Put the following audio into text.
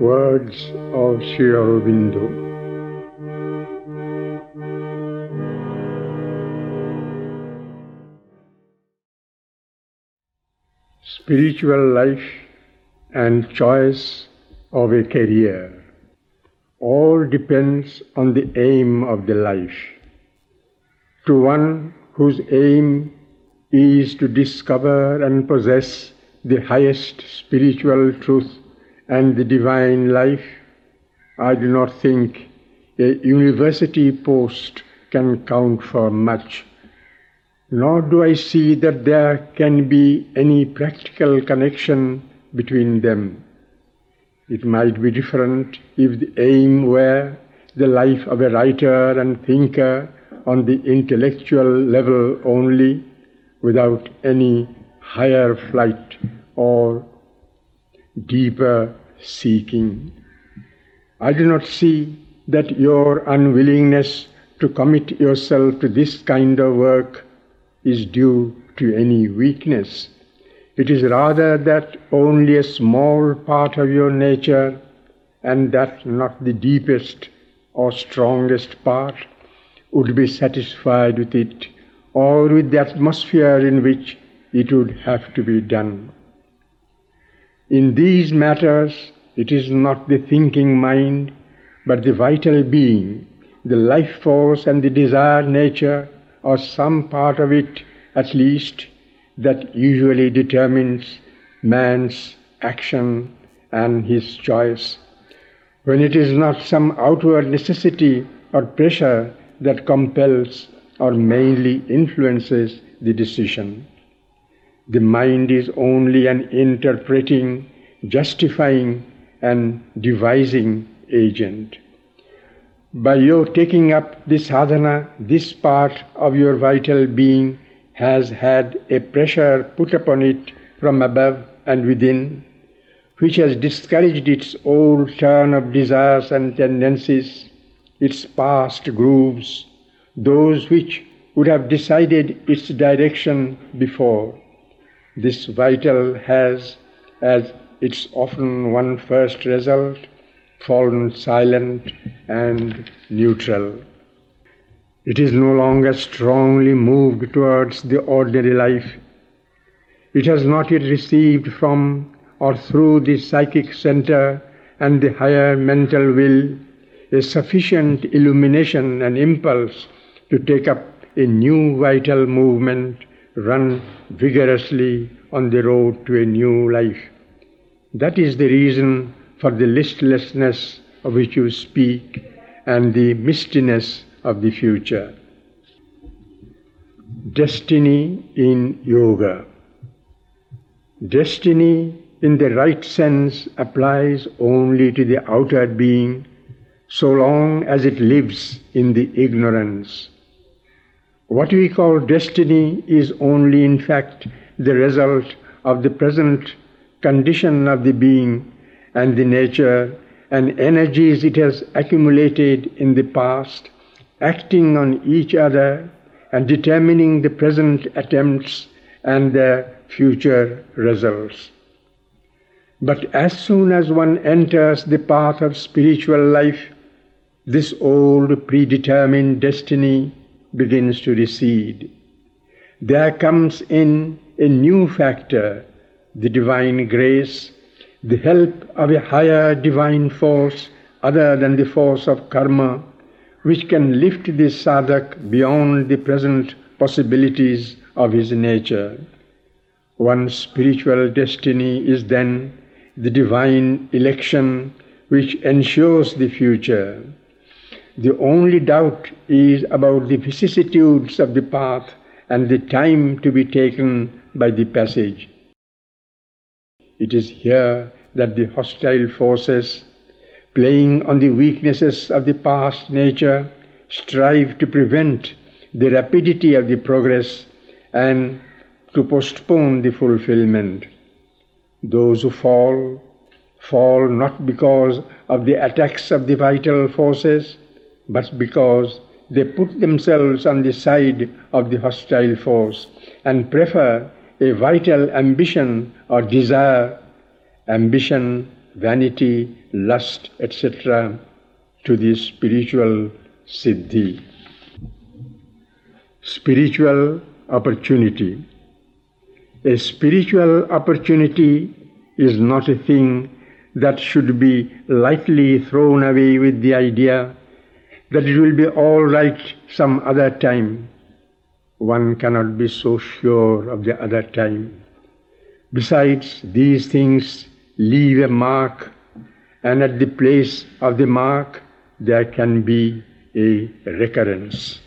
Words of Sri Aurobindo. Spiritual life and choice of a career. All depends on the aim of the life. To one whose aim is to discover and possess the highest spiritual truth and the divine life, I do not think a university post can count for much. Nor do I see that there can be any practical connection between them. It might be different if the aim were the life of a writer and thinker on the intellectual level only, without any higher flight or deeper seeking. I do not see that your unwillingness to commit yourself to this kind of work is due to any weakness. It is rather that only a small part of your nature, and that not the deepest or strongest part, would be satisfied with it, or with the atmosphere in which it would have to be done. In these matters, it is not the thinking mind, but the vital being, the life force and the desire nature, or some part of it at least, that usually determines man's action and his choice. When it is not some outward necessity or pressure that compels or mainly influences the decision. The mind is only an interpreting, justifying, and devising agent. By your taking up this sadhana, this part of your vital being has had a pressure put upon it from above and within, which has discouraged its old turn of desires and tendencies, its past grooves, those which would have decided its direction before. This vital has, as its often one first result, fallen silent and neutral. It is no longer strongly moved towards the ordinary life. It has not yet received from or through the psychic center and the higher mental will a sufficient illumination and impulse to take up a new vital movement run vigorously on the road to a new life. That is the reason for the listlessness of which you speak and the mistiness of the future. Destiny in Yoga. Destiny in the right sense applies only to the outer being so long as it lives in the ignorance what we call destiny is only, in fact, the result of the present condition of the being and the nature and energies it has accumulated in the past, acting on each other and determining the present attempts and their future results. But as soon as one enters the path of spiritual life, this old predetermined destiny begins to recede. There comes in a new factor, the divine grace, the help of a higher divine force other than the force of karma, which can lift the sadhak beyond the present possibilities of his nature. One's spiritual destiny is then the divine election which ensures the future. The only doubt is about the vicissitudes of the path and the time to be taken by the passage. It is here that the hostile forces, playing on the weaknesses of the past nature, strive to prevent the rapidity of the progress and to postpone the fulfillment. Those who fall, fall not because of the attacks of the vital forces, but because they put themselves on the side of the hostile force and prefer a vital ambition or desire, ambition vanity, lust, etc., to the spiritual siddhi. Spiritual opportunity. A spiritual opportunity is not a thing that should be lightly thrown away with the idea that it will be all right some other time. One cannot be so sure of the other time. Besides, these things leave a mark, and at the place of the mark there can be a recurrence.